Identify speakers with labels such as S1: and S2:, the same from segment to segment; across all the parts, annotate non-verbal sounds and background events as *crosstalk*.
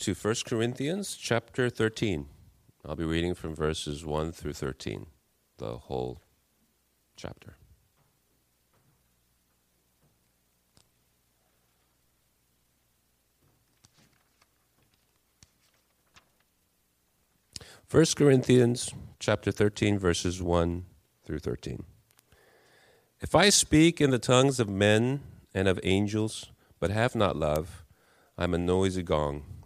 S1: to 1 Corinthians chapter 13. I'll be reading from verses 1 through 13, the whole chapter. First Corinthians chapter 13 verses 1 through 13. If I speak in the tongues of men and of angels but have not love, I am a noisy gong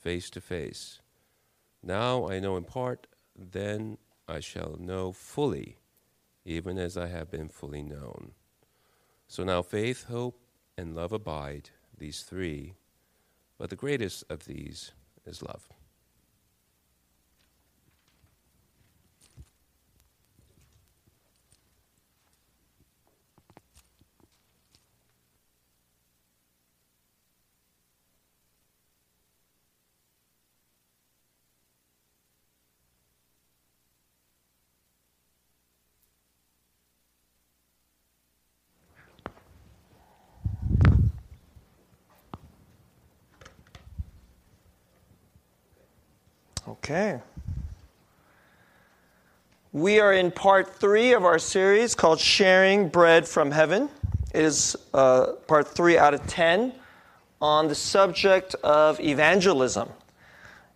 S1: face to face. Now I know in part, then I shall know fully, even as I have been fully known. So now faith, hope, and love abide, these three, but the greatest of these is love.
S2: Okay. We are in part three of our series called Sharing Bread from Heaven. It is uh, part three out of ten on the subject of evangelism.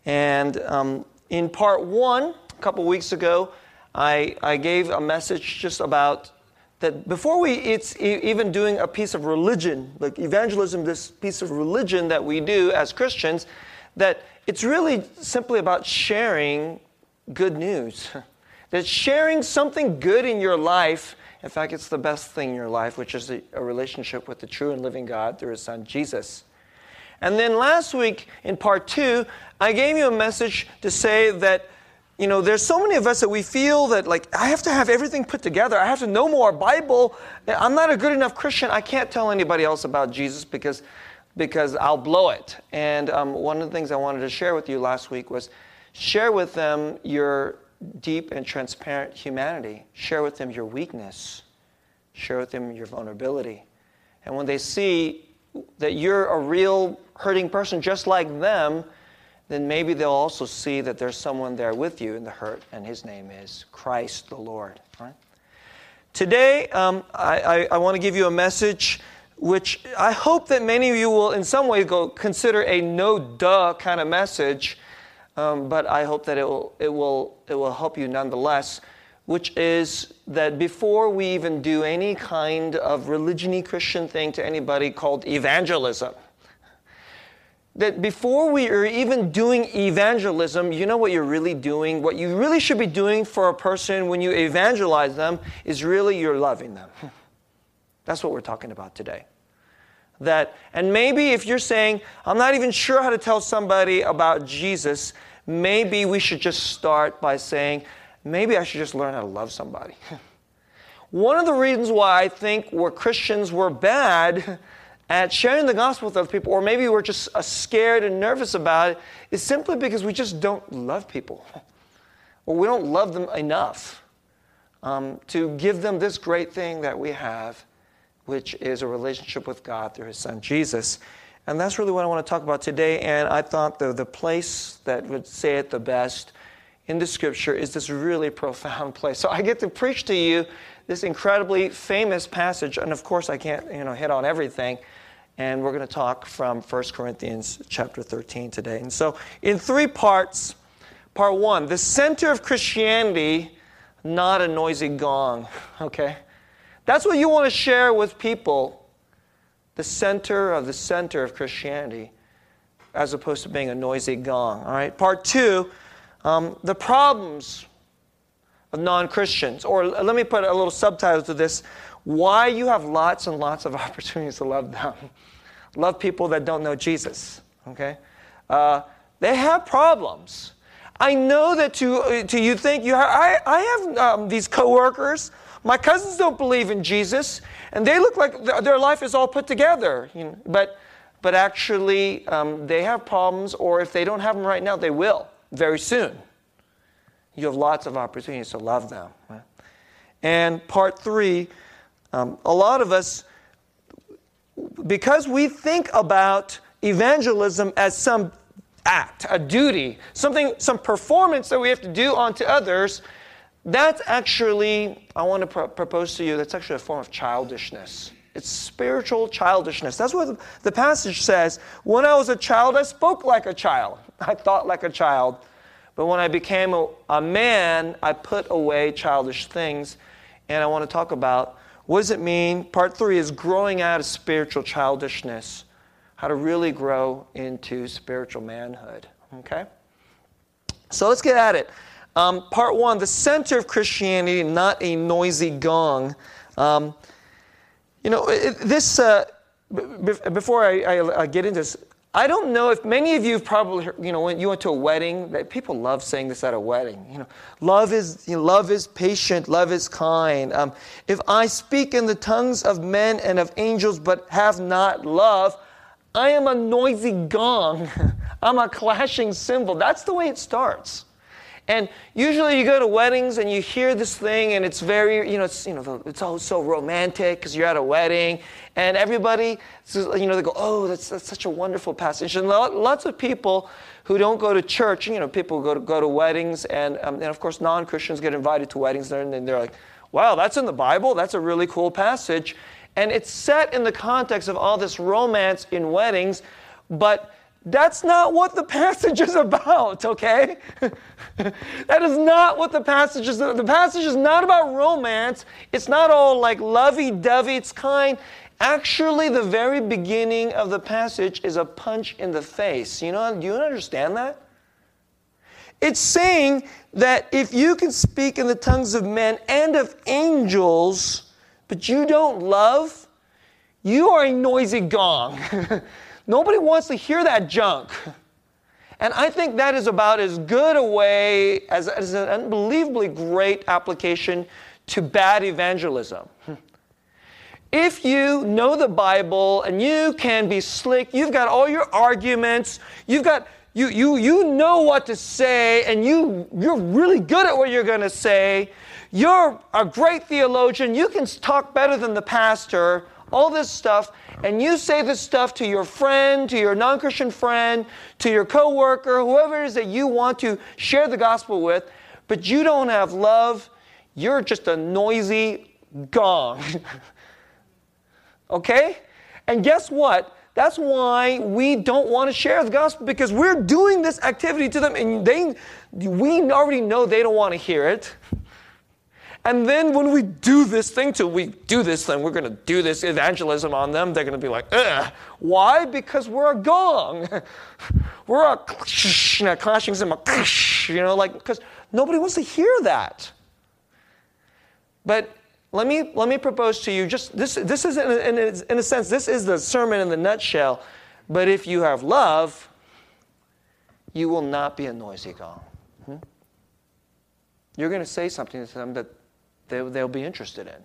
S2: And um, in part one, a couple weeks ago, I, I gave a message just about that before we it's even doing a piece of religion like evangelism this piece of religion that we do as christians that it's really simply about sharing good news. *laughs* that sharing something good in your life, in fact, it's the best thing in your life, which is a, a relationship with the true and living God through His Son, Jesus. And then last week in part two, I gave you a message to say that you know there's so many of us that we feel that like i have to have everything put together i have to know more bible i'm not a good enough christian i can't tell anybody else about jesus because because I'll blow it. And um, one of the things I wanted to share with you last week was share with them your deep and transparent humanity, share with them your weakness, share with them your vulnerability. And when they see that you're a real hurting person just like them, then maybe they'll also see that there's someone there with you in the hurt, and his name is Christ the Lord. Right? Today, um, I, I, I want to give you a message which I hope that many of you will, in some way, go consider a no duh kind of message, um, but I hope that it will, it, will, it will help you nonetheless, which is that before we even do any kind of religion Christian thing to anybody called evangelism, that before we are even doing evangelism, you know what you're really doing? What you really should be doing for a person when you evangelize them is really you're loving them. *laughs* That's what we're talking about today. That, and maybe if you're saying, I'm not even sure how to tell somebody about Jesus, maybe we should just start by saying, maybe I should just learn how to love somebody. *laughs* One of the reasons why I think we're Christians were bad *laughs* at sharing the gospel with other people, or maybe we're just uh, scared and nervous about it, is simply because we just don't love people. *laughs* or we don't love them enough um, to give them this great thing that we have, which is a relationship with God through His Son Jesus. And that's really what I want to talk about today. And I thought the, the place that would say it the best in the scripture is this really profound *laughs* place. So I get to preach to you this incredibly famous passage. And of course, I can't you know, hit on everything. And we're going to talk from 1 Corinthians chapter 13 today. And so, in three parts, part one, the center of Christianity, not a noisy gong. *laughs* Okay? That's what you want to share with people the center of the center of Christianity as opposed to being a noisy gong. All right, part two um, the problems of non Christians. Or let me put a little subtitle to this why you have lots and lots of *laughs* opportunities to love them. love people that don't know Jesus. Okay? Uh, they have problems. I know that to, to you think you have, I, I have um, these coworkers my cousins don't believe in Jesus, and they look like their life is all put together. You know, but, but actually, um, they have problems, or if they don't have them right now, they will very soon. You have lots of opportunities to love them. Right? And part three, um, a lot of us, because we think about evangelism as some act, a duty, something, some performance that we have to do onto others, that's actually, I want to pr- propose to you, that's actually a form of childishness. It's spiritual childishness. That's what the passage says. When I was a child, I spoke like a child, *laughs* I thought like a child. But when I became a, a man, I put away childish things. And I want to talk about what does it mean? Part three is growing out of spiritual childishness, how to really grow into spiritual manhood. Okay? So let's get at it. Um, part one the center of Christianity, not a noisy gong. Um, you know, this, uh, b- before I, I, I, get into this, I don't know if many of you probably, you know, when you went to a wedding, that people love saying this at a wedding. You know, love is, you know, love is patient, love is kind. Um, if I speak in the tongues of men and of angels but have not love, I am a noisy gong. *laughs* I'm a clashing cymbal. That's the way it starts. And usually you go to weddings and you hear this thing and it's very, you know, it's, you know, it's all so romantic because you're at a wedding and everybody, you know, they go, oh, that's, that's such a wonderful passage. And lots of people who don't go to church, you know, people go to, go to weddings and, um, and of course non-Christians get invited to weddings and they're like, wow, that's in the Bible. That's a really cool passage. And it's set in the context of all this romance in weddings, but that's not what the passage is about, okay? *laughs* that is not what the passage is. The passage is not about romance. It's not all like lovey dovey, it's kind. Actually, the very beginning of the passage is a punch in the face. You know, do you understand that? It's saying that if you can speak in the tongues of men and of angels, but you don't love, you are a noisy gong. *laughs* Nobody wants to hear that junk. And I think that is about as good a way, as, as an unbelievably great application to bad evangelism. If you know the Bible and you can be slick, you've got all your arguments, you've got you you you know what to say and you you're really good at what you're going to say. You're a great theologian, you can talk better than the pastor, all this stuff and you say this stuff to your friend, to your non Christian friend, to your coworker, whoever it is that you want to share the gospel with, but you don't have love, you're just a noisy gong. *laughs* okay? And guess what? That's why we don't want to share the gospel because we're doing this activity to them and they we already know they don't want to hear it. And then when we do this thing, to, we do this thing, we're going to do this evangelism on them, they're going to be like, Ugh. Why? Because we're a gong. *laughs* we're a you know, clashing cymbal, you know, like, because nobody wants to hear that. But let me, let me propose to you just this, this is, in a, in, a, in a sense, this is the sermon in the nutshell. But if you have love, you will not be a noisy gong. Hmm? You're going to say something to them that they, they'll be interested in.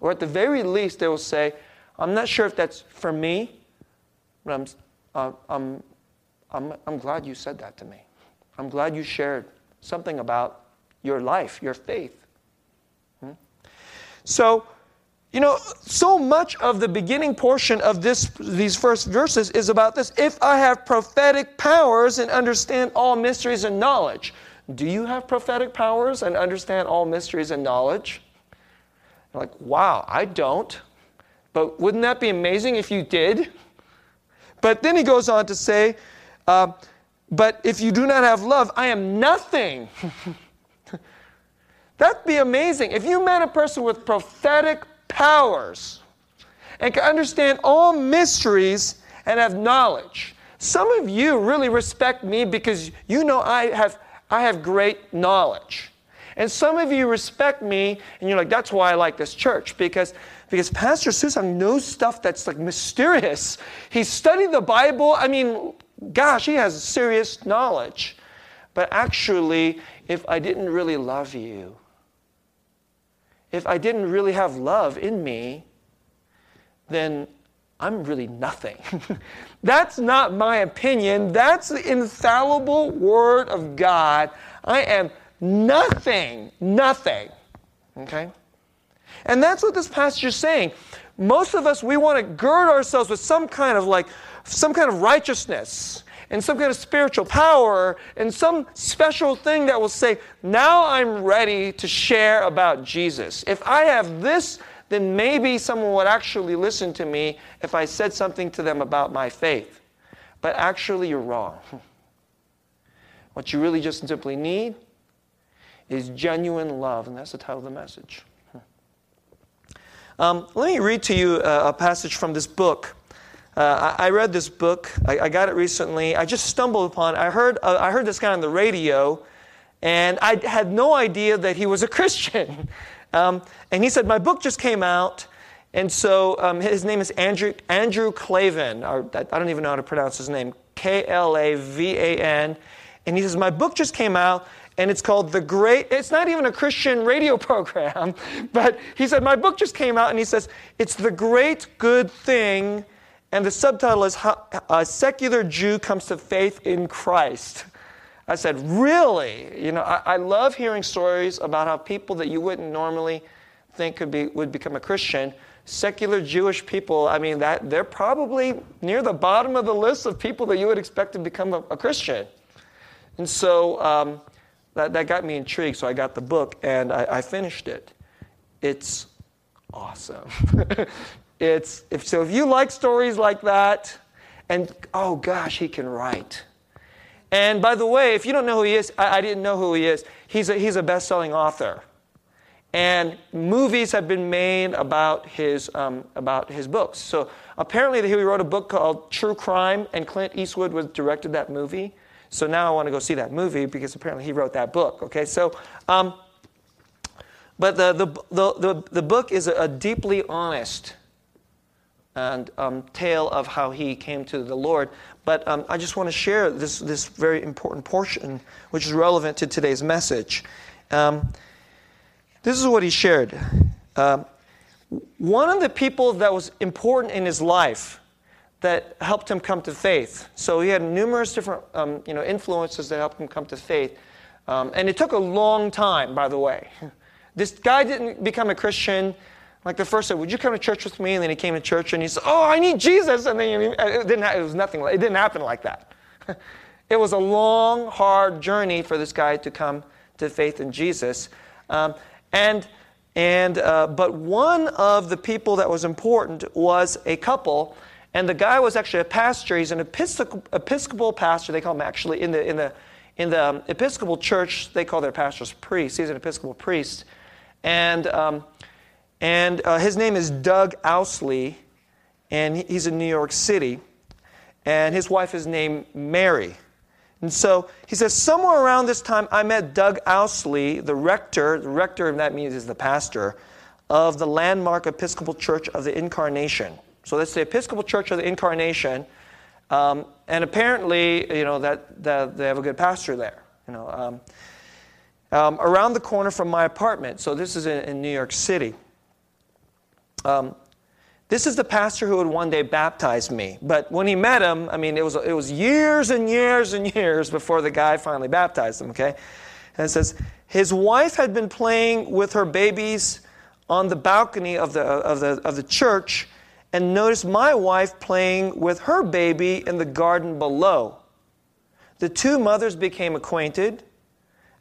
S2: Or at the very least, they will say, I'm not sure if that's for me, but I'm, uh, I'm, I'm, I'm glad you said that to me. I'm glad you shared something about your life, your faith. Hmm? So, you know, so much of the beginning portion of this, these first verses is about this. If I have prophetic powers and understand all mysteries and knowledge, do you have prophetic powers and understand all mysteries and knowledge? I'm like, wow, I don't. But wouldn't that be amazing if you did? But then he goes on to say, uh, but if you do not have love, I am nothing. *laughs* That'd be amazing. If you met a person with prophetic powers and can understand all mysteries and have knowledge, some of you really respect me because you know I have, I have great knowledge. And some of you respect me and you're like, that's why I like this church because, because Pastor Susang knows stuff that's like mysterious. He studied the Bible. I mean, gosh, he has serious knowledge. But actually, if I didn't really love you, if I didn't really have love in me, then I'm really nothing. *laughs* That's not my opinion. That's the infallible Word of God. I am nothing, nothing. Okay? And that's what this passage is saying. Most of us, we want to gird ourselves with some kind of like, some kind of righteousness and some kind of spiritual power and some special thing that will say, now I'm ready to share about Jesus. If I have this, then maybe someone would actually listen to me if I said something to them about my faith. But actually, you're wrong. *laughs* What you really just simply need is genuine love, and that's the title of the message. Um, let me read to you a, a passage from this book. Uh, I, I, read this book. I, I, got it recently. I just stumbled upon. It. I heard. Uh, I heard this guy on the radio, and I had no idea that he was a *laughs* Christian. Um, and he said, "My book just came out." And so um, his name is Andrew, Andrew Klavan, or I don't even know how to pronounce his name, K L A V A N. And he says, My book just came out, and it's called The Great, it's not even a Christian radio *laughs* program, but he said, My book just came out, and he says, It's the great good thing, and the subtitle is A Secular Jew Comes to Faith in Christ. I said, Really? You know, I, I love hearing stories about how people that you wouldn't normally think could be, would become a Christian secular Jewish people, I mean, that they're probably near the bottom of the list of people that you would expect to become a, a Christian. And so um, that, that got me intrigued, so I got the book and I, I finished it. It's awesome. *laughs* it's, if, so if you like stories like that, and oh gosh, he can write. And by the way, if you don't know who he is, I, I didn't know who he is. He's a, he's a best selling author. And movies have been made about his, um, about his books. So apparently, he wrote a book called True Crime, and Clint Eastwood was directed that movie. So now I want to go see that movie because apparently he wrote that book. Okay, so, um, but the, the, the, the, the book is a, deeply honest and um, tale of how he came to the Lord. But um, I just want to share this, this very important portion, which is relevant to today's message. Um, this is what he shared. Uh, one of the people that was important in his life that helped him come to faith. So he had numerous different um, you know, influences that helped him come to faith. Um, and it took a long time, by the way. *laughs* This guy didn't become a Christian. Like the first said, would you come to church with me? And then he came to church and he said, oh, I need Jesus. And then it, didn't, it was nothing, it didn't happen like that. *laughs* it was a long, hard journey for this guy to come to faith in Jesus. Um, and, and, uh, but one of the people that was important was a couple and the guy was actually a pastor. He's an Episcopal, Episcopal pastor. They call him actually in the, in the, in the um, Episcopal church, they call their pastors priests. He's an Episcopal priest. And, um, and uh, his name is Doug Ousley, and he's in New York City. And his wife is named Mary. And so he says, somewhere around this time, I met Doug Ousley, the rector, the rector, and that means is the pastor, of the landmark Episcopal Church of the Incarnation. So that's the Episcopal Church of the Incarnation. Um, and apparently, you know, that, that, they have a good pastor there. You know, um, um, around the corner from my apartment. So this is in, in New York City. Um, this is the pastor who would one day baptize me. But when he met him, I mean, it was, it was years and years and years before the guy finally baptized him, okay? And it says, His wife had been playing with her babies on the balcony of the, of the, of the church and noticed my wife playing with her baby in the garden below. The two mothers became acquainted.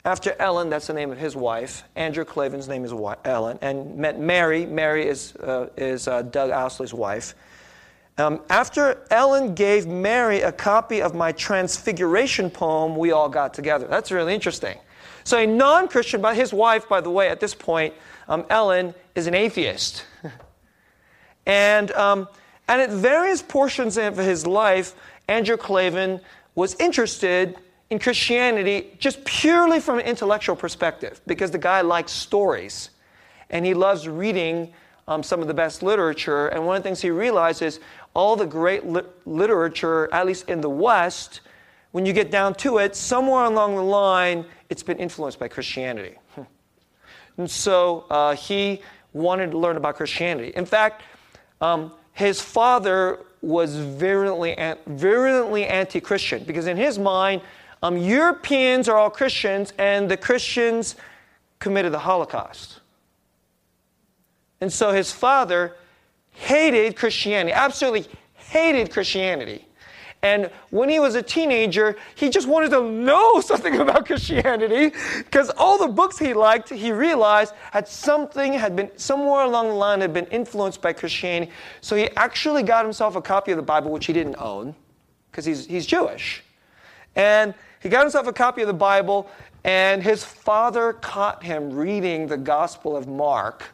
S2: After Ellen, that's the name of his wife, Andrew Klavan's name is Ellen, and met Mary. Mary is, uh, is uh, Doug Ousley's wife. Um, after Ellen gave Mary a copy of my Transfiguration poem, we all got together. That's really interesting. So, a non Christian, but his wife, by the way, at this point, um, Ellen, is an atheist. *laughs* and, um, and at various portions of his life, Andrew Klavan was interested in Christianity just purely from an intellectual perspective because the guy likes stories and he loves reading um, some of the best literature. And one of the things he realizes is all the great li- literature, at least in the West, when you get down to it, somewhere along the line, it's been influenced by Christianity. *laughs* and so uh, he wanted to learn about Christianity. In fact, um, his father was virulently, virulently anti Christian because, in his mind, um, Europeans are all Christians and the Christians committed the Holocaust. And so his father hated Christianity, absolutely hated Christianity. And when he was a teenager, he just wanted to know *laughs* something about Christianity because all the books he liked, he realized had something, had been somewhere along the line, had been influenced by Christianity. So he actually got himself a copy of the Bible, which he didn't own because he's, he's Jewish. And he got himself a copy of the Bible, and his father caught him reading the Gospel of Mark,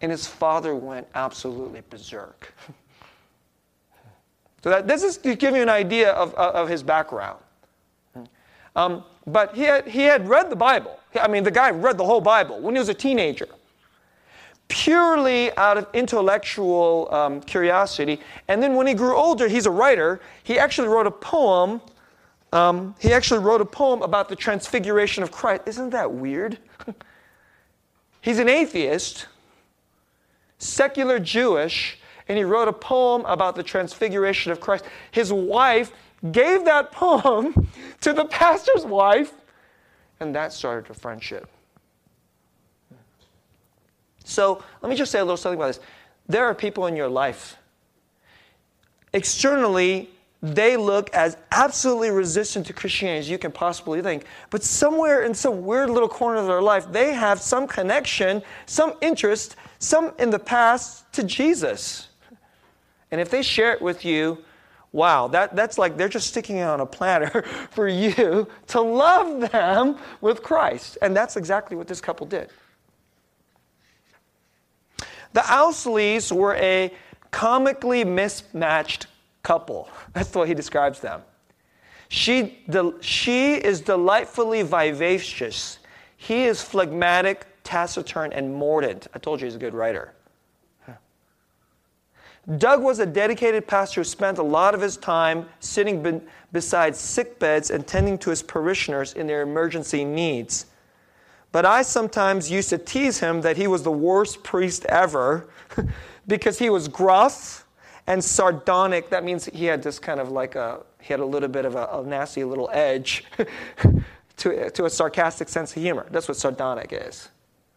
S2: and his father went absolutely berserk. *laughs* so that this is to give you an idea of, of his background. Um, but he had, he had read the Bible. I mean, the guy read the whole Bible when he was a teenager. Purely out of intellectual um, curiosity. And then when he grew older, he's a writer. He actually wrote a poem um, he actually wrote a poem about the transfiguration of Christ. Isn't that weird? *laughs* He's an atheist, secular Jewish, and he wrote a poem about the transfiguration of Christ. His wife gave that *laughs* poem to the pastor's wife, and that started a friendship. So let me just say a little something about this. There are people in your life. Externally, they look as absolutely resistant to Christianity as you can possibly think. But somewhere in some weird little corner of their life, they have some connection, some interest, some in the past to Jesus. And if they share it with you, wow, that, that's like they're just sticking it on a platter *laughs* for you to love them with Christ. And that's exactly what this couple did. The Ousleys were a comically mismatched couple. That's the way he describes them. She, the, she is delightfully vivacious. He is phlegmatic, taciturn, and mordant. I told you he's a good writer. Doug was a dedicated pastor who spent a lot of his time sitting be- beside sick beds and tending to his parishioners in their emergency needs. But I sometimes used to tease him that he was the worst priest ever *laughs* because he was gruff, and sardonic, that means he had this kind of like a, he had a little bit of a, a nasty little edge *laughs* to, to a sarcastic sense of humor. That's what sardonic is.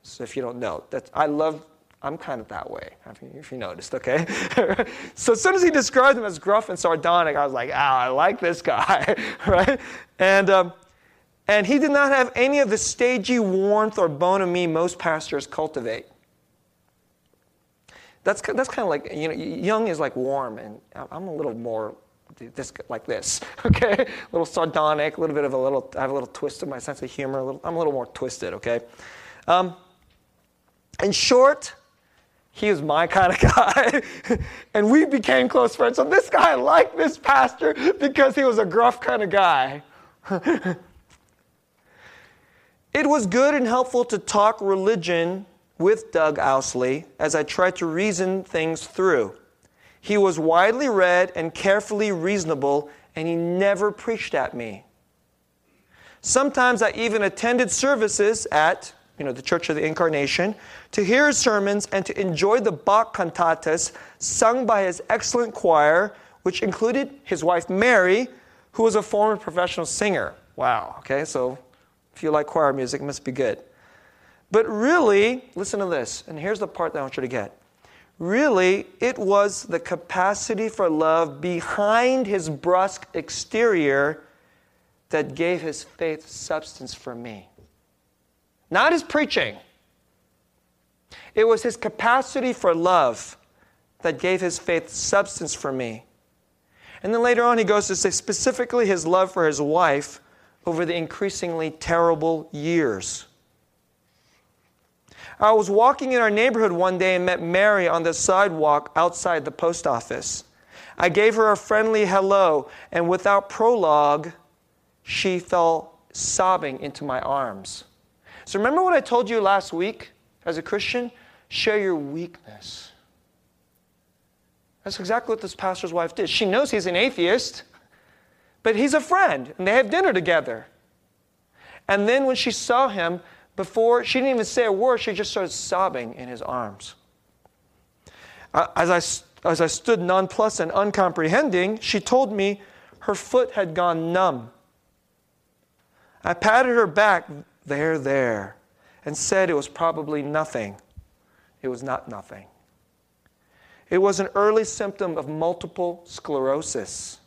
S2: So if you don't know, that's, I love, I'm kind of that way, if you noticed, okay? *laughs* so as soon as he described him as gruff and sardonic, I was like, ah, I like this guy, *laughs* right? And, um, and he did not have any of the stagey warmth or bonhomie most pastors cultivate. That's, that's kind of like, you know, young is like warm, and I'm a little more this like this, *laughs* okay? A little sardonic, a little bit of a little, I have a little twist of my sense of humor. A little, I'm a little more twisted, okay? Um, in short, he was my kind of *laughs* guy, and we became close friends. So this guy liked this pastor because he was a gruff kind of guy. *laughs* it was good and helpful to talk religion with Doug Ousley as I tried to reason things through. He was widely read and carefully reasonable, and he never preached at me. Sometimes I even attended services at you know, the Church of the Incarnation to hear his sermons and to enjoy the Bach cantatas sung by his excellent choir, which included his wife Mary, who was a former professional singer. Wow, okay, so If you like choir music, it must be good. But really, listen to this, and here's the part that I want you to get. Really, it was the capacity for love behind his brusque exterior that gave his faith substance for me. Not his preaching. It was his capacity for love that gave his faith substance for me. And then later on, he goes to say specifically his love for his wife over the increasingly terrible years. I was walking in our neighborhood one day and met Mary on the sidewalk outside the post office. I gave her a friendly hello, and without prologue, she fell sobbing into my arms. So, remember what I told you last week as a Christian? Share your weakness. That's exactly what this pastor's wife did. She knows he's an atheist, but he's a friend, and they have dinner together. And then when she saw him, before she didn't even say a word, she just started sobbing in his arms. As, I, as I stood nonplussed and uncomprehending, she told me her foot had gone numb. I patted her back, there, there, and said it was probably nothing. It was not nothing. It was an early symptom of multiple sclerosis.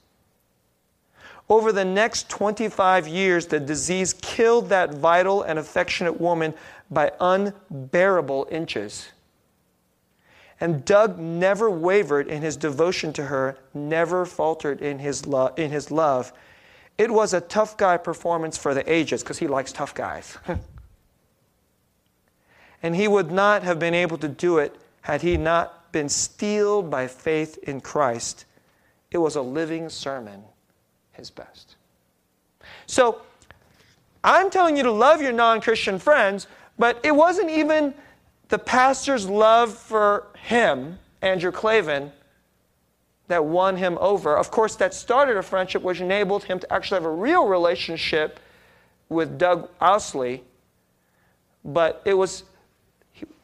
S2: Over the next 25 years, the disease killed that vital and affectionate woman by unbearable inches. And Doug never wavered in his devotion to her, never faltered in his, lo- in his love. It was a tough guy performance for the ages because he likes tough guys. *laughs* and he would not have been able to do it had he not been steeled by faith in Christ. It was a living sermon his best. So, I'm telling you to love your non Christian friends, but it wasn't even the pastor's love for him, Andrew Klavan, that won him over. Of course, that started a friendship which enabled him to actually have a real relationship with Doug Ousley, but it was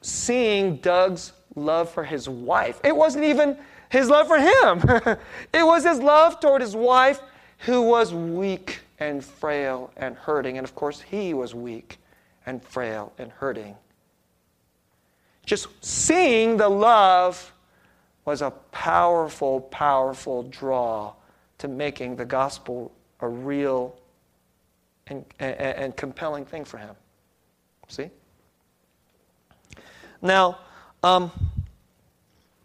S2: seeing Doug's love for his wife. It wasn't even his love for him, *laughs* it was his love toward his wife who was weak and frail and hurting. And of course, he was weak and frail and hurting. Just seeing the love was a powerful, powerful draw to making the gospel a real and, and, and compelling thing for him. See? Now, um,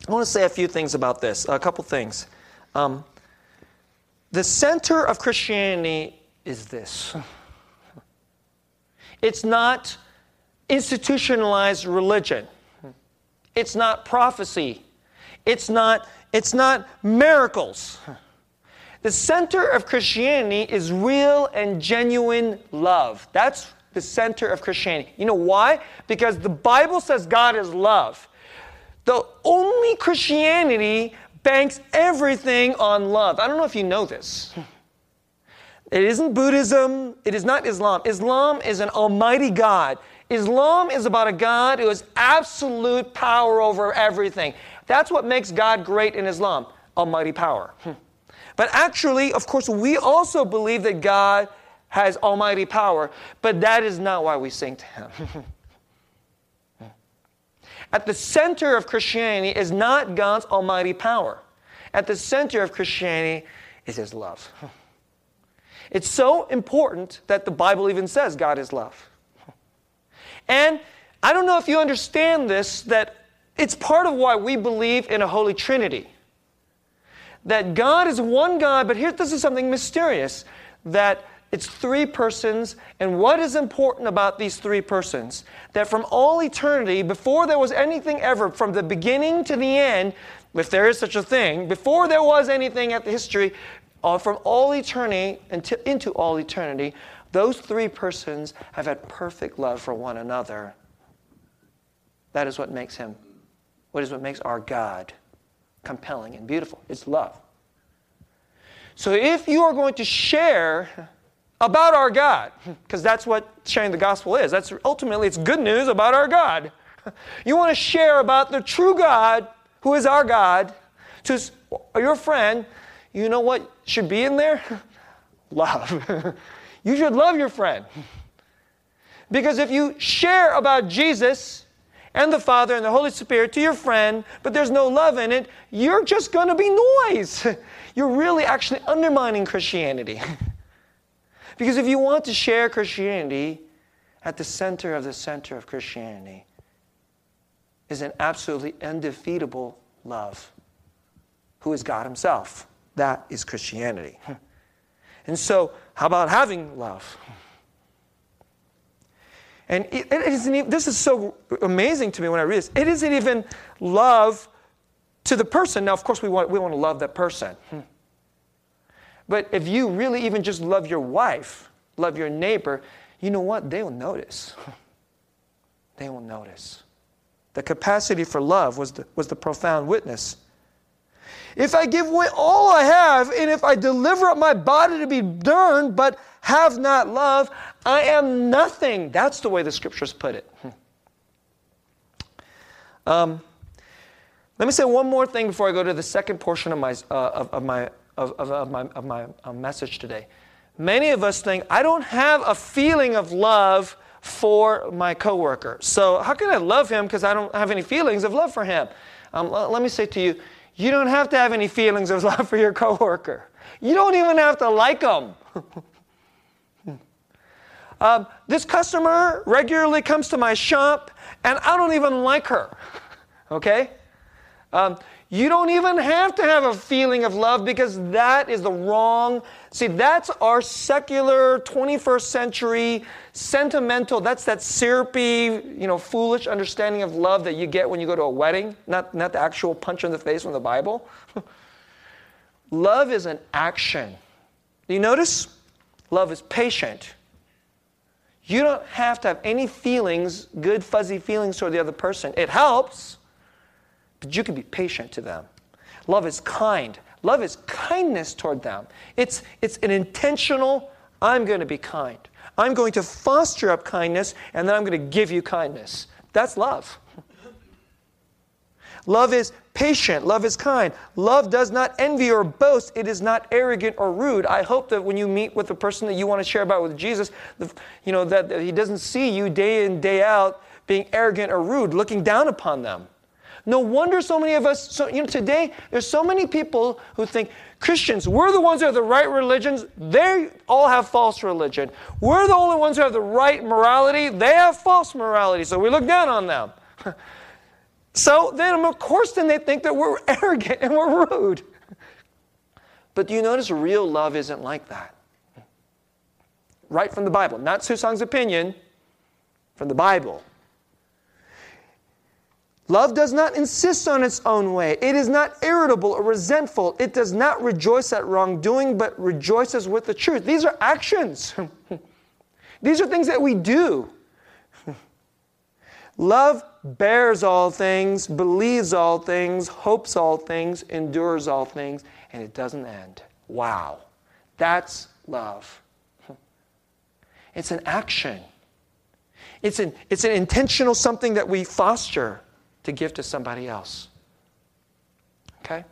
S2: I want to say a few things about this, a couple things. Um, the center of Christianity is this it's not institutionalized religion, it's not prophecy, it's not, it's not miracles. The center of Christianity is real and genuine love. That's the center of Christianity. You know why? Because the Bible says God is love. The only Christianity banks everything on love. I don't know if you know this. It isn't Buddhism, it is not Islam. Islam is an almighty God. Islam is about a God who has absolute power over everything. That's what makes God great in Islam almighty power. But actually, of course, we also believe that God has almighty power, but that is not why we sing to Him. *laughs* At the center of Christianity is not God's almighty power. At the center of Christianity is His love. *laughs* It's so important that the Bible even says God is love. *laughs* And I don't know if you understand this, that it's part of why we believe in a Holy Trinity. That God is one God, but here, this is something mysterious that it's three persons, and what is important about these three persons? That from all eternity, before there was anything ever, from the beginning to the end, if there is such a thing, before there was anything at the history, uh, from all eternity into, into all eternity, those three persons have had perfect love for one another. That is what makes him, what is what makes our God compelling and beautiful? It's love. So if you are going to share about our God, because that's what sharing the gospel is. That's ultimately it's good news about our God. You want to share about the true God, who is our God, to your friend. You know what should be in there? *laughs* Love. *laughs* you should love your friend. Because if you share about Jesus and the Father and the Holy Spirit to your friend, but there's no love in it, you're just going to be noise. *laughs* You're really actually undermining Christianity. Because if you want to share Christianity, at the center of the center of Christianity is an absolutely undefeatable love, who is God Himself. That is Christianity. *laughs* And so, how about having love? And it, it isn't even, this is so amazing to me when I read this. It isn't even love to the person. Now, of course, we want, we want to love that person. But if you really even just love your wife, love your neighbor, you know what? They will notice. *laughs* They will notice. The capacity for love was the, was the profound witness. If I give away all I have, and if I deliver up my body to be burned, but have not love, I am nothing. That's the way the scriptures put it. Um, let me say one more thing before I go to the second portion of my, uh, of, of, my, of, of, my, of my uh, message today. Many of us think, I don't have a feeling of love for my coworker. So how can I love him because I don't have any feelings of love for him? Um, let me say to you, you don't have to have any feelings of *laughs* love for your coworker. You don't even have to like them. *laughs* um, this customer regularly comes to my shop, and I don't even like her. *laughs* Okay? Um, you don't even have to have a feeling of love because that is the wrong. See, that's our secular 21st century sentimental, that's that syrupy, you know, foolish understanding of love that you get when you go to a wedding, not, not the actual punch in the face from the Bible. *laughs* love is an action. You notice? Love is patient. You don't have to have any feelings, good, fuzzy feelings toward the other person. It helps but you can be patient to them. Love is kind. Love is kindness toward them. It's, it's an intentional, I'm going to be kind. I'm going to foster up kindness, and then I'm going to give you kindness. That's love. Love is patient. Love is kind. Love does not envy or boast. It is not arrogant or rude. I hope that when you meet with the person that you want to share about with Jesus, the, you know that, that he doesn't see you day in day out being arrogant or rude, looking down upon them. No wonder so many of us, so, you know, today, there's so many people who think Christians, we're the ones who have the right religions. They all have false religion. We're the only ones who have the right morality. They have false morality. So we look down on them. *laughs* so then, of course, then they think that we're *laughs* arrogant and we're rude. But do you notice real love isn't like that? Right from the Bible. Not Susang's opinion, from the Bible. Love does not insist on its own way. It is not irritable or resentful. It does not rejoice at wrongdoing, but rejoices with the truth. These are actions. *laughs* These are things that we do. *laughs* Love bears all things, believes all things, hopes all things, endures all things, and it doesn't end. Wow. That's love. *laughs* It's an action. It's an, it's an intentional something that we foster to give to somebody else. Okay?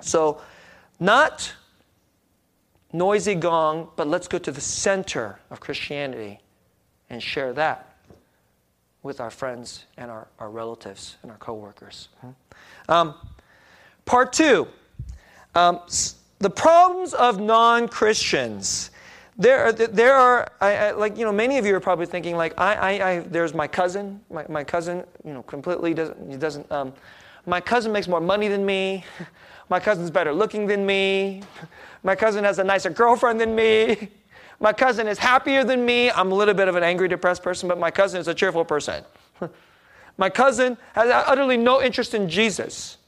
S2: So, not noisy gong, but let's go to the center of Christianity and share that with our friends and our, our relatives and our coworkers. Um, part two um, the problems of non Christians there are, there are I, I, like, you know, many of you are probably thinking, like, I, I, I there's my cousin. My, my cousin, you know, completely doesn't, he doesn't, um, my cousin makes more money than me. *laughs* My cousin's better looking than me. *laughs* My cousin has a nicer girlfriend than me. *laughs* My cousin is happier than me. I'm a little bit of an angry, depressed person, but my cousin is a cheerful person. my cousin has utterly no interest in Jesus.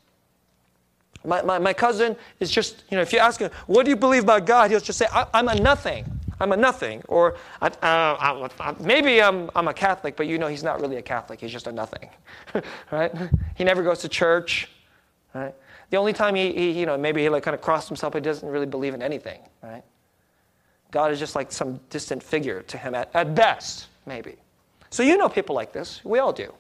S2: My, my, my cousin is just, you know, if you ask him, what do you believe about God? He'll just say, I'm a nothing. I'm a nothing. Or uh, maybe I'm, I'm a Catholic, but you know he's not really a Catholic. He's just a nothing. *laughs* right? He never goes to church. Right? The only time he, he you know, maybe he like kind of crossed himself, he doesn't really believe in anything. Right? God is just like some distant figure to him at, at best, maybe. So you know people like this. We all do.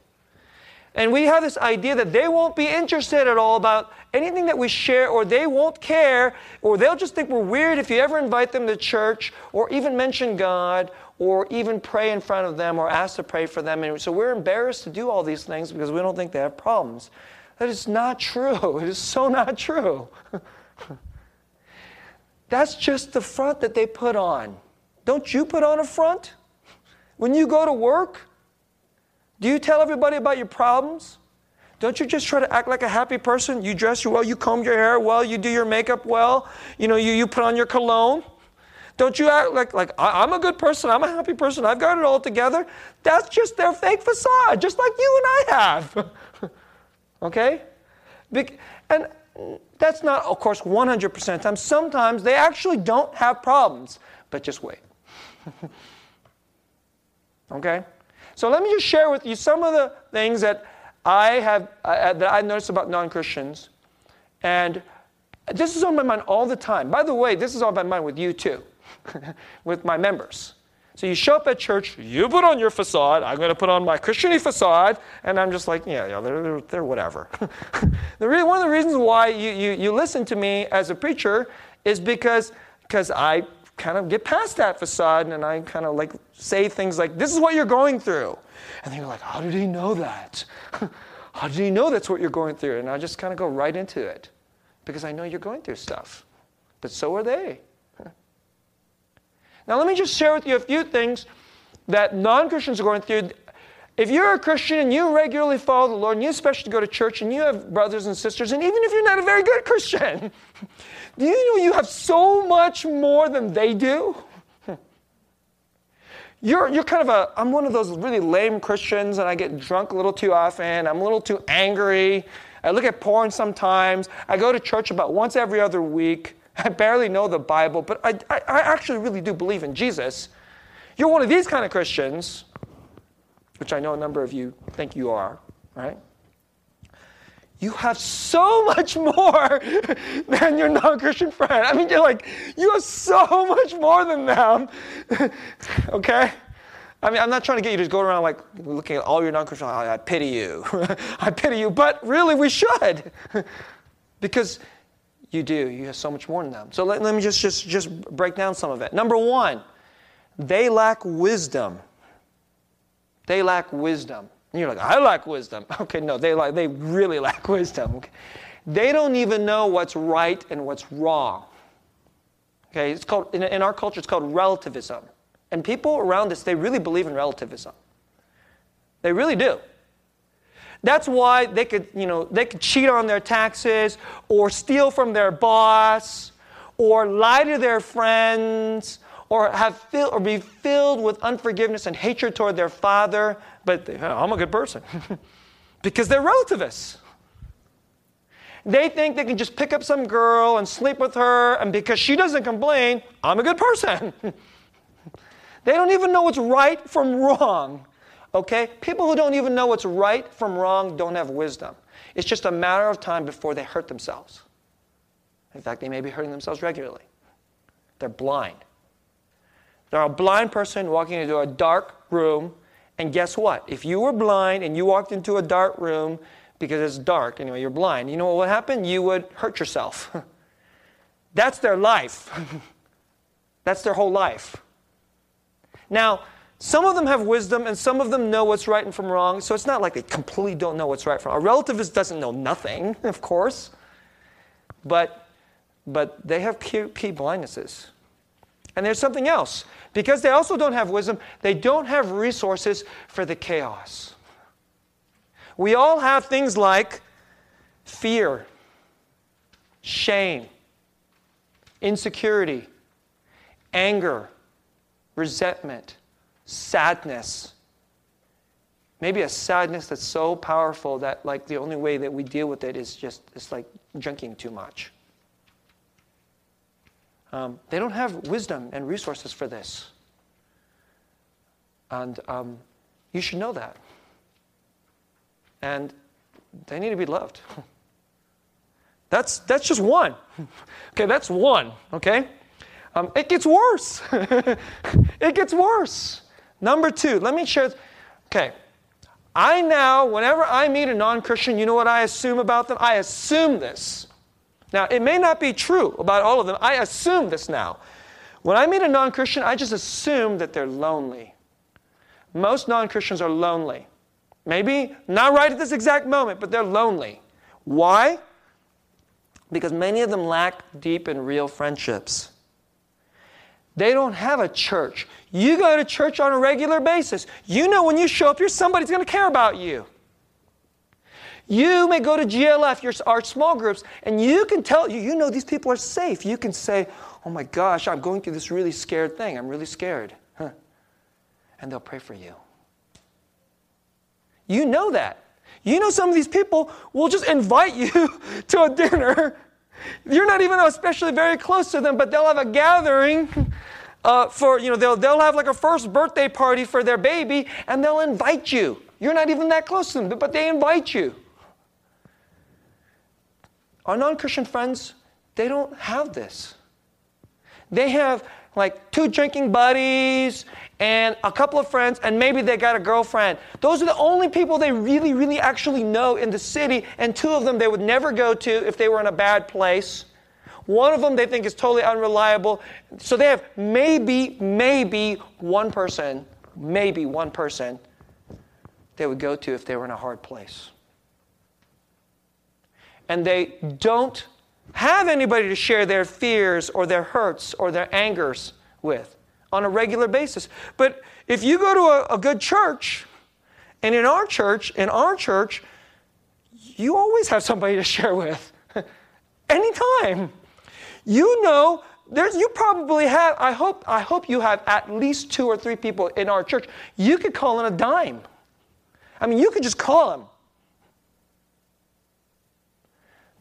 S2: And we have this idea that they won't be interested at all about anything that we share, or they won't care, or they'll just think we're weird if you ever invite them to church, or even mention God, or even pray in front of them or ask to pray for them. And so we're embarrassed to do all these things because we don't think they have problems. That is not true. *laughs* It is so not true. *laughs* That's just the front that they put on. Don't you put on a front? When you go to work, do you tell everybody about your problems? Don't you just try to act like a happy person? You dress well, you comb your hair well, you do your makeup well, you know, you, you put on your cologne. Don't you act like, like I'm a good person, I'm a happy person, I've got it all together? That's just their fake facade, just like you and I have. *laughs* okay? And that's not, of course, 100% time. Sometimes they actually don't have problems, but just wait. *laughs* okay? So let me just share with you some of the things that I have uh, that I noticed about non-Christians, and this is on my mind all the time. By the way, this is on my mind with you too, *laughs* with my members. So you show up at church, you put on your facade. I'm going to put on my Christiany facade, and I'm just like, yeah, yeah, they're, they're, they're whatever. *laughs* the re- one of the reasons why you, you, you listen to me as a preacher is because because I kind of get past that facade and I kind of like say things like, this is what you're going through. And you're like, how did he know that? *laughs* how did he know that's what you're going through? And I just kind of go right into it because I know you're going through stuff. But so are they. *laughs* Now, let me just share with you a few things that non Christians are going through. If you're a Christian and you regularly follow the Lord, and you especially go to church, and you have brothers and sisters, and even if you're not a very good Christian, *laughs* do you know you have so much more than they do? *laughs* You're, you're kind of a, I'm one of those really lame Christians, and I get drunk a little too often. I'm a little too angry. I look at porn sometimes. I go to church about once every other week. *laughs* I barely know the Bible, but I, I, I actually really do believe in Jesus. You're one of these kind of Christians, which I know a number of you think you are, right? You have so *laughs* much more than your non Christian friend. I mean, you're like, you have so much more than them. *laughs* okay? I mean, I'm not trying to get you to go around like looking at all your non Christian, I, oh, I pity you. *laughs* I pity you, but really, we should. because you do. You have so much more than them. So let, let me just, just, just break down some of it. Number one, they lack wisdom. They lack wisdom. And you're like, I lack wisdom. *laughs* Okay, no, they, like, they really *laughs* lack wisdom. Okay? They don't even know what's right and what's wrong. Okay, it's called, in, in our culture, it's called relativism. And people around us, they really believe in relativism. They really do. That's why they could, you know, they could cheat on their taxes or steal from their boss or lie to their friends or have fill, or be filled with unforgiveness and hatred toward their father, but they, oh, I'm a good person. *laughs* because they're relativists. They think they can just pick up some girl and sleep with her, and because she doesn't complain, I'm a good person. *laughs* they don't even know what's right from wrong. Okay? People who don't even know what's right from wrong don't have wisdom. It's just a matter of time before they hurt themselves. In fact, they may be hurting themselves regularly. They're blind. They're a blind person walking into a dark room, and guess what? If you were blind and you walked into a dark room because it's dark, anyway, you're blind, you know what would happen? You would hurt yourself. *laughs* That's their life. *laughs* That's their whole life. Now, some of them have wisdom and some of them know what's right and from wrong. So it's not like they completely don't know what's right from wrong. A relativist doesn't know nothing, *laughs* of course. But, but they have key blindnesses. And there's something else. Because they also don't have wisdom, they don't have resources for the chaos. We all have things like fear, shame, insecurity, anger, resentment sadness. Maybe a sadness that's so powerful that like the only way that we deal with it is just it's like drinking too much. Um, they don't have wisdom and resources for this. And um, you should know that. And they need to be loved. *laughs* That's, that's just one. *laughs* okay, that's one, okay? Um, it gets worse. *laughs* it gets worse. Number two, let me share. Okay. I now, whenever I meet a non Christian, you know what I assume about them? I assume this. Now, it may not be true about all of them. I assume this now. When I meet a non Christian, I just assume that they're lonely. Most non Christians are lonely. Maybe not right at this exact moment, but they're lonely. Why? Because many of them lack deep and real friendships. They don't have a church. You go to church on a regular basis. You know when you show up here, somebody's going to care about you. You may go to GLF, your, our small groups, and you can tell, you, you know these people are safe. You can say, oh my gosh, I'm going through this really scared thing. I'm really scared. Huh. And they'll pray for you. You know that. You know some of these people will just invite you *laughs* to a dinner. You're not even especially very close to them, but they'll have a gathering *laughs* uh, for, you know, they'll, they'll have like a first birthday party for their baby and they'll invite you. You're not even that close to them, but they invite you. Our non Christian friends, they don't have this. They have like two drinking buddies and a couple of friends, and maybe they got a girlfriend. Those are the only people they really, really actually know in the city, and two of them they would never go to if they were in a bad place. One of them they think is totally unreliable. So they have maybe, maybe one person, maybe one person they would go to if they were in a hard place. And they don't have anybody to share their fears or their hurts or their angers with on a regular basis. But if you go to a, a good church, and in our church, in our church, you always have somebody to share with. *laughs* Anytime. You know, there's, you probably have, I hope, I hope you have at least two or three people in our church. You could call in a dime. I mean, you could just call them.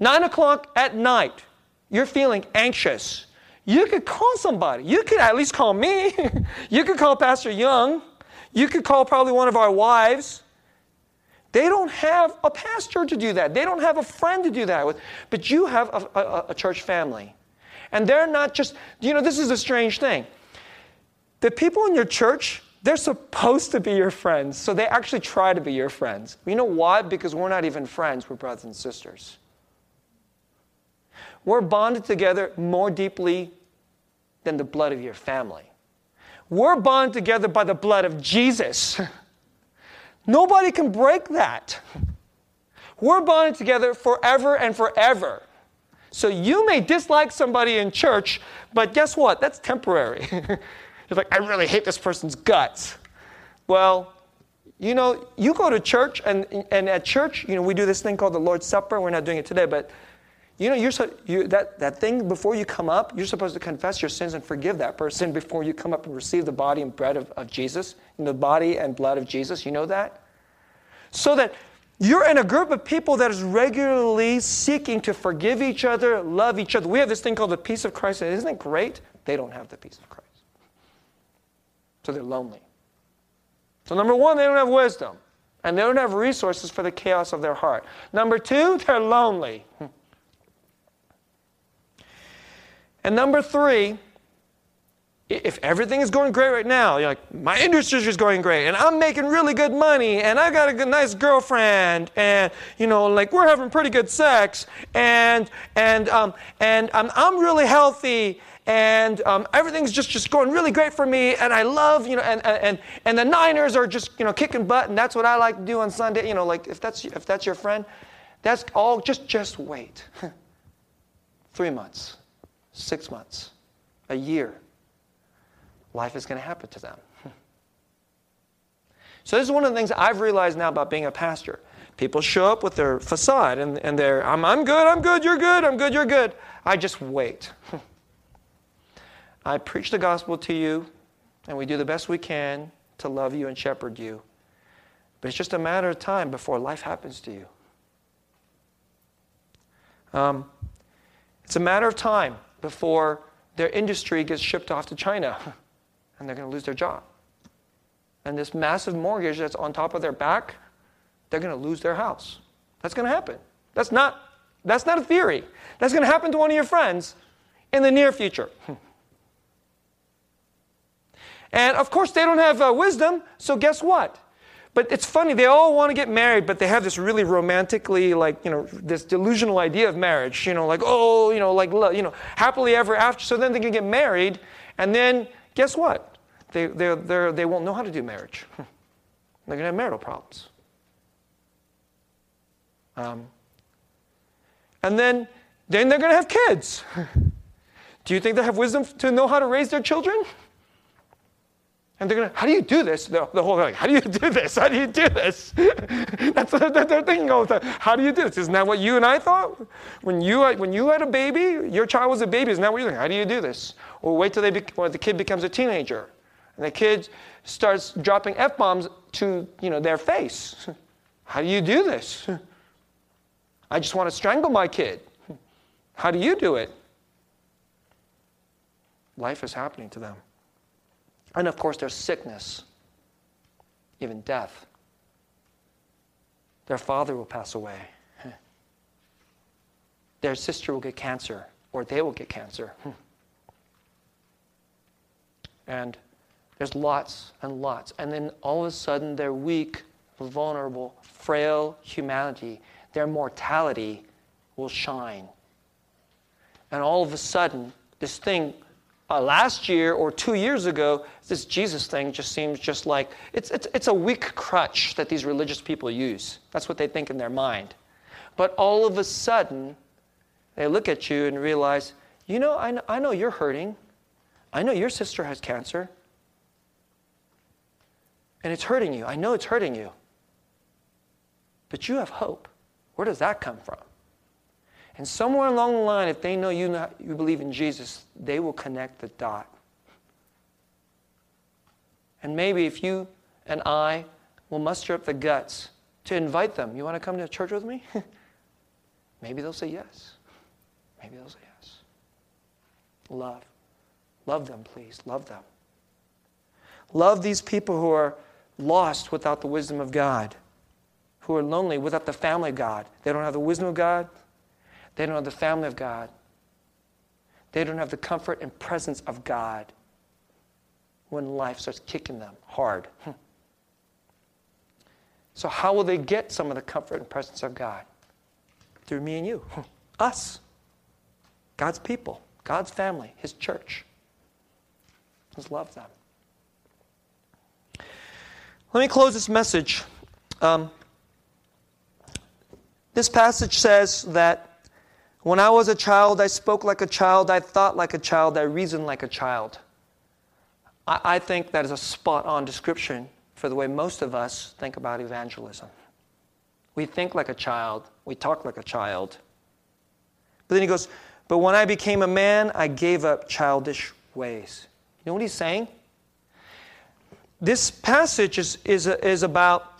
S2: Nine o'clock at night, you're feeling anxious. You could call somebody. You could at least call me. *laughs* you could call Pastor Young. You could call probably one of our wives. They don't have a pastor to do that. They don't have a friend to do that with. But you have a, a, a church family. And they're not just, you know, this is a strange thing. The people in your church, they're supposed to be your friends. So they actually try to be your friends. You know why? Because we're not even friends, we're brothers and sisters. We're bonded together more deeply than the blood of your family. We're bonded together by the blood of Jesus. *laughs* Nobody can break that. We're bonded together forever and forever. So you may dislike somebody in church, but guess what? That's temporary. *laughs* You're like, I really hate this person's guts. Well, you know, you go to church, and, and at church, you know, we do this thing called the Lord's Supper. We're not doing it today, but you know, you're, so, you, that, that thing before you come up, you're supposed to confess your sins and forgive that person before you come up and receive the body and bread of, of Jesus, know, the body and blood of Jesus. You know that? So that you're in a group of people that is regularly seeking to forgive each other, love each other. We have this thing called the peace of Christ, and isn't it great? They don't have the peace of Christ. So they're lonely. So, number one, they don't have wisdom, and they don't have resources for the chaos of their heart. Number two, they're lonely. *laughs* And number three, if everything is going great right now, you're like, my industry is going great, and I'm making really good money, and I got a good, nice girlfriend, and you know, like we're having pretty good sex, and and um, and um, I'm really healthy, and um, everything's just just going really great for me, and I love, you know, and and and the Niners are just you know kicking butt, and that's what I like to do on Sunday, you know, like if that's if that's your friend, that's all. Just just wait, *laughs* three months six months, a year, life is going to happen to them. *laughs* so, this is one of the things I've realized now about being a pastor. People show up with their facade and, and they're, I'm, I'm good, I'm good, you're good, I'm good, you're good. I just wait. *laughs* I preach the gospel to you, and we do the best we can to love you and shepherd you. But it's just a matter of time before life happens to you. Um, it's a matter of time before their industry gets shipped off to China *laughs* and they're going to lose their job. And this massive mortgage that's on top of their back, they're going to lose their house. That's going to happen. That's not, that's not a theory. That's going to happen to one of your friends in the near future. *laughs* And of course, they don't have uh, wisdom, so guess what? But it's funny, they all want to get married, but they have this really romantically, like, you know, this delusional idea of marriage, you know, like, oh, you know, like, you know, happily ever after. So then they can get married, And then, guess what? They, they're, they're, they won't know how to do marriage. *laughs* they're going to have marital problems. Um, and then, then they're going to have kids. *laughs* do you think they have wisdom to know how to raise their children? And they're gonna, how do you do this? The, the whole thing, how do you do this? How do you do this? *laughs* That's what they're thinking all the time. How do you do this? Isn't that what you and I thought? When you, when you had a baby, your child was a baby, isn't that what you're thinking? How do you do this? Or wait till they be, or the kid becomes a teenager. And the kid starts dropping F-bombs to you know, their face. *laughs* How do you do this? I just want to strangle my kid. How do you do it? Life is happening to them. And of course, there's sickness, even death. Their father will pass away. *laughs* Their sister will get cancer, or they will get cancer. *laughs* And there's lots and lots. And then all of a sudden, their weak, vulnerable, frail humanity, their mortality will shine. And all of a sudden, this thing uh, last year or two years ago, this Jesus thing just seems just like it's, it's, it's a weak crutch that these religious people use. That's what they think in their mind. But all of a sudden, they look at you and realize, you know, I know, I know you're hurting. I know your sister has cancer. And it's hurting you. I know it's hurting you. But you have hope. Where does that come from? And somewhere along the line, if they know you, not, you believe in Jesus, they will connect the dot. And maybe if you and I will muster up the guts to invite them, you want to come to church with me? *laughs* maybe they'll say yes. Maybe they'll say yes. Love. Love them, please. Love them. Love these people who are lost without the wisdom of God, who are lonely without the family of God. They don't have the wisdom of God, they don't have the family of God. They don't have the comfort and presence of God when life starts kicking them hard. Hmm. So, how will they get some of the comfort and presence of God? Through me and you, hmm. us, God's people, God's family, His church. Let's love them. Let me close this message. Um, this passage says that when I was a child, I spoke like a child, I thought like a child, I reasoned like a child. I, I think that is a spot on description for the way most of us think about evangelism. We think like a child, we talk like a child. But then he goes, But when I became a man, I gave up childish ways. You know what he's saying? This passage is, is, is about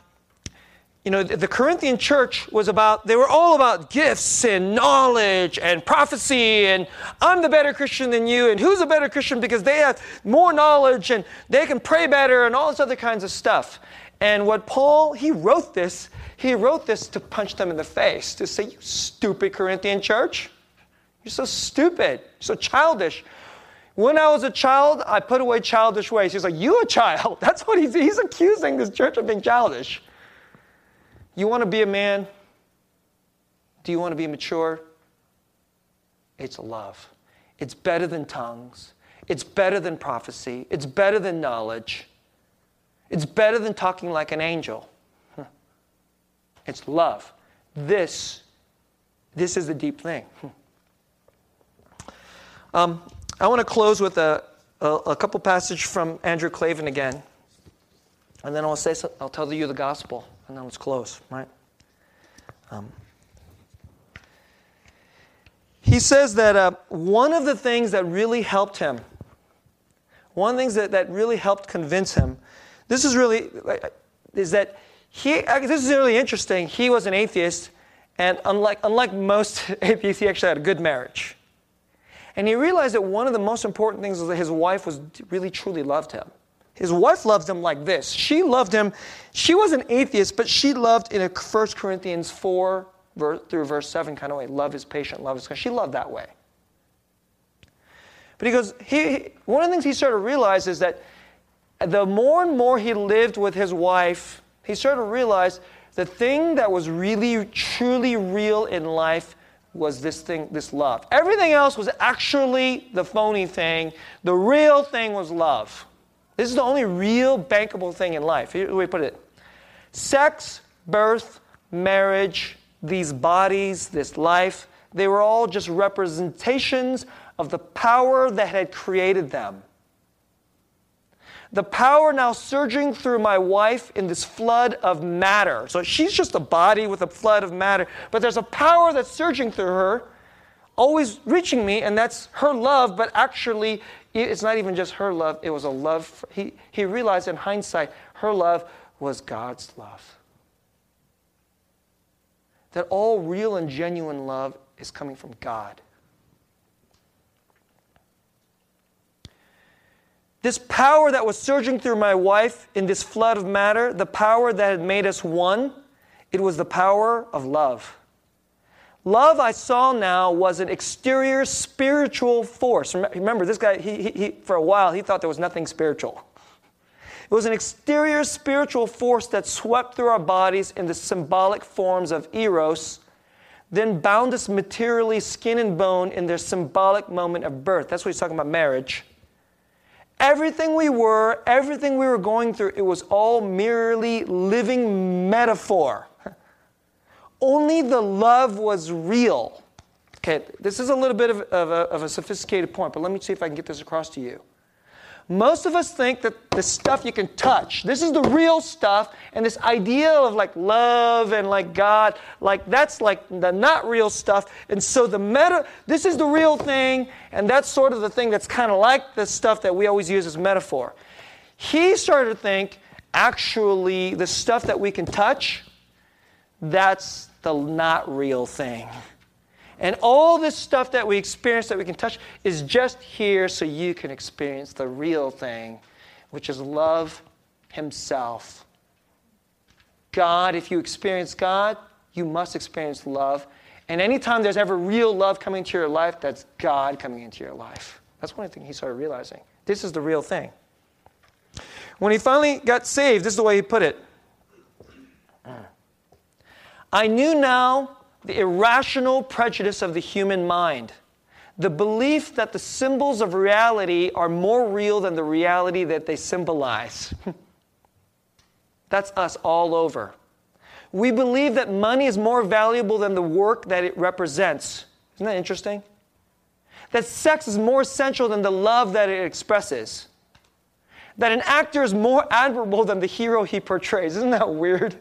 S2: you know, the Corinthian church was about, they were all about gifts and knowledge and prophecy and I'm the better Christian than you and who's a better Christian because they have more knowledge and they can pray better and all this other kinds of stuff. And what Paul, he wrote this, he wrote this to punch them in the face, to say, you stupid Corinthian church. You're so stupid, so childish. When I was a child, I put away childish ways. He's like, You a child? *laughs* That's what he's, he's accusing this church of being childish. You want to be a man? Do you want to be mature? It's love. It's better than tongues. It's better than prophecy. It's better than knowledge. It's better than talking like an angel. *laughs* It's love. This, this is the deep thing. *laughs* Um, I want to close with a, a, a couple passages from Andrew Klavan again. And then I'll say, I'll tell you the gospel and then let's close, right? Um, he says that uh, one of the things that really helped him, one of the things that, that really helped convince him, this is really, is that he, this is really interesting. He was an atheist, and unlike, unlike most *laughs* atheists, he actually had a good marriage. And he realized that one of the most important things was that his wife was really truly loved him. His wife loved him like this. She loved him. She was an atheist, but she loved in a 1 Corinthians 4 through verse 7 kind of way. Love is patient, love is kind. She loved that way. But he goes, he, one of the things he started to realize is that the more and more he lived with his wife, he started to realize the thing that was really, truly real in life was this thing, this love. Everything else was actually the phony thing. The real thing was love. This is the only real bankable thing in life. Here we put it sex, birth, marriage, these bodies, this life, they were all just representations of the power that had created them. The power now surging through my wife in this flood of matter. So she's just a body with a flood of matter, but there's a power that's surging through her, always reaching me, and that's her love, but actually, it's not even just her love, it was a love. For, he, he realized in hindsight, her love was God's love. That all real and genuine love is coming from God. This power that was surging through my wife in this flood of matter, the power that had made us one, it was the power of love. Love, I saw now, was an exterior spiritual force. Remember, this guy, he, he, he, for a while, he thought there was nothing spiritual. It was an exterior spiritual force that swept through our bodies in the symbolic forms of eros, then bound us materially, skin and bone, in their symbolic moment of birth. That's what he's talking about marriage. Everything we were, everything we were going through, it was all merely living metaphor. Only the love was real. Okay, this is a little bit of, of, a, of a sophisticated point, but let me see if I can get this across to you. Most of us think that the stuff you can touch, this is the real stuff, and this idea of like love and like God, like that's like the not real stuff. And so the meta, this is the real thing, and that's sort of the thing that's kind of like the stuff that we always use as metaphor. He started to think, actually, the stuff that we can touch, that's the not real thing. And all this stuff that we experience that we can touch is just here so you can experience the real thing, which is love Himself. God, if you experience God, you must experience love. And anytime there's ever real love coming into your life, that's God coming into your life. That's one thing he started realizing. This is the real thing. When he finally got saved, this is the way he put it I knew now the irrational prejudice of the human mind, the belief that the symbols of reality are more real than the reality that they symbolize. *laughs* That's us all over. We believe that money is more valuable than the work that it represents. Isn't that interesting? That sex is more essential than the love that it expresses. That an actor is more *laughs* admirable than the hero he portrays. Isn't that weird?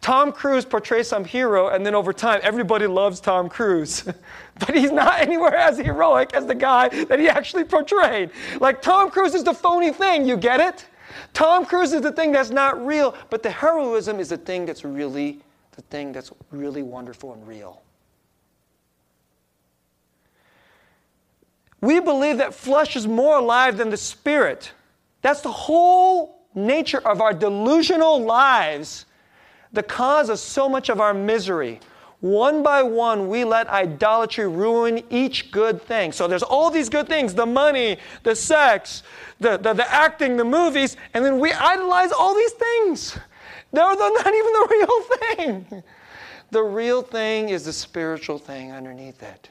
S2: Tom Cruise portrays some hero, and then over time, everybody loves Tom Cruise. *laughs* but he's not anywhere as heroic as the guy that he actually portrayed. Like, Tom Cruise is the phony thing, you get it? Tom Cruise is the thing that's not real, but the heroism is the thing that's really, the thing that's really wonderful and real. We believe that flesh is more alive than the spirit. That's the whole nature of our delusional lives the cause of so much of our misery. One by one, we let idolatry ruin each good thing. So there's all these good things the money, the sex, the, the, the acting, the movies, and then we idolize all these things. They're *laughs* not even the real thing. The real thing is the spiritual thing underneath it.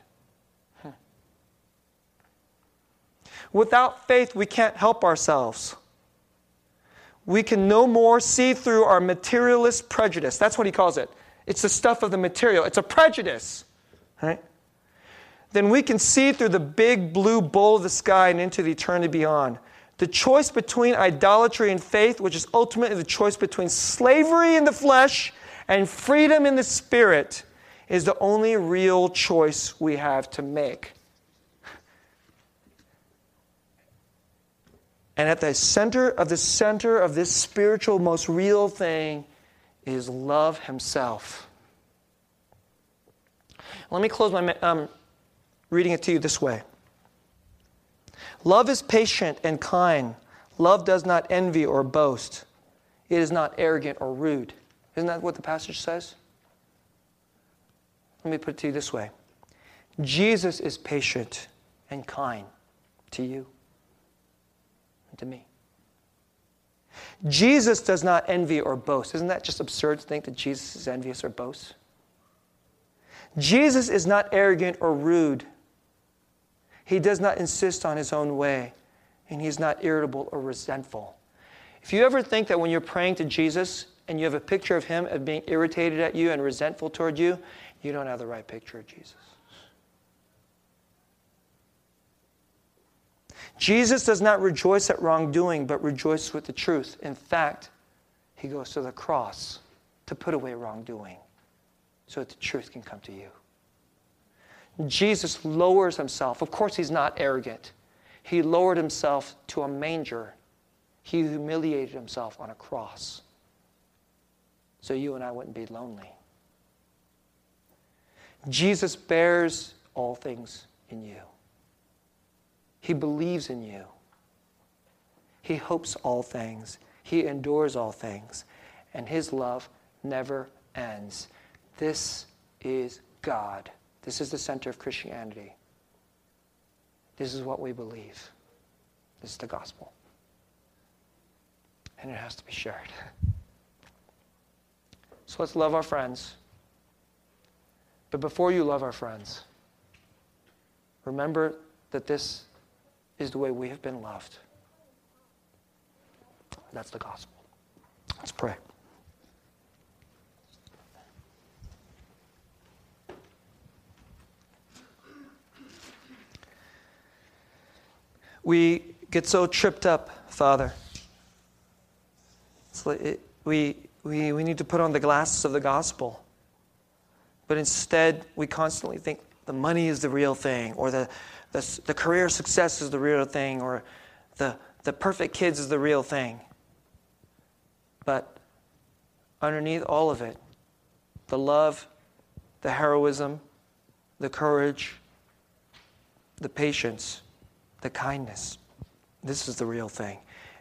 S2: Without faith, we can't help ourselves we can no more see through our materialist prejudice. That's what he calls it. It's the stuff of the material, it's a prejudice, right? Then we can see through the big blue bowl of the sky and into the eternity beyond. The choice between idolatry and faith, which is ultimately the choice between slavery in the flesh and freedom in the spirit, is the only real choice we have to make. And at the center of the center of this spiritual, most real thing is love Himself. Let me close my um, reading it to you this way Love is patient and kind. Love does not envy or boast. It is not arrogant or rude. Isn't that what the passage says? Let me put it to you this way Jesus is patient and kind to you to me. Jesus does not envy or boast. Isn't that just absurd to think that Jesus is envious or boasts? Jesus is not arrogant or rude. He does not insist on his own way, and he's not irritable or resentful. If you ever think that when you're praying to Jesus and you have a picture of him as being irritated at you and resentful toward you, you don't have the right picture of Jesus. Jesus does not rejoice at wrongdoing, but rejoices with the truth. In fact, he goes to the cross to put away wrongdoing so that the truth can come to you. Jesus lowers himself. Of course, he's not arrogant. He lowered himself to a manger. He humiliated himself on a cross so you and I wouldn't be lonely. Jesus bears all things in you. He believes in you. He hopes all things. He endures all things. And his love never ends. This is God. This is the center of Christianity. This is what we believe. This is the gospel. And it has to be shared. So let's love our friends. But before you love our friends, remember that this is the way we have been loved. That's the gospel. Let's pray. We get so tripped up, Father. It, we, we, we need to put on the glasses of the gospel. But instead, we constantly think the money is the real thing, or the, the, the career success is the real thing, or the, the perfect kids is the real thing. But underneath all of it, the love, the heroism, the courage, the patience, the kindness. This is the real thing.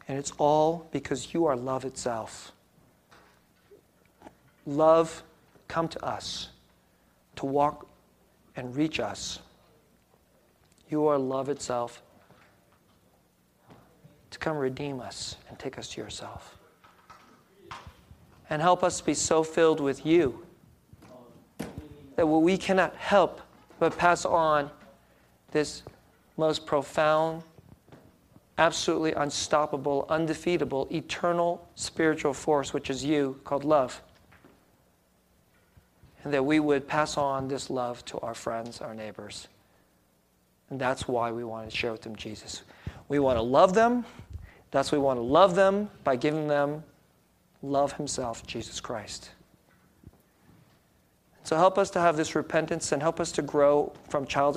S2: And it's all because you are love itself. Love come to us to walk and reach us. You are love itself to come redeem us and take us to yourself. And help us be so filled with you that we cannot help but pass on this most profound, absolutely unstoppable, undefeatable, eternal spiritual force, which is you, called love. And that we would pass on this love to our friends, our neighbors. And that's why we want to share with them Jesus. We want to love them. That's why we want to love them by giving them love Himself, Jesus Christ. So help us to have this repentance and help us to grow from childish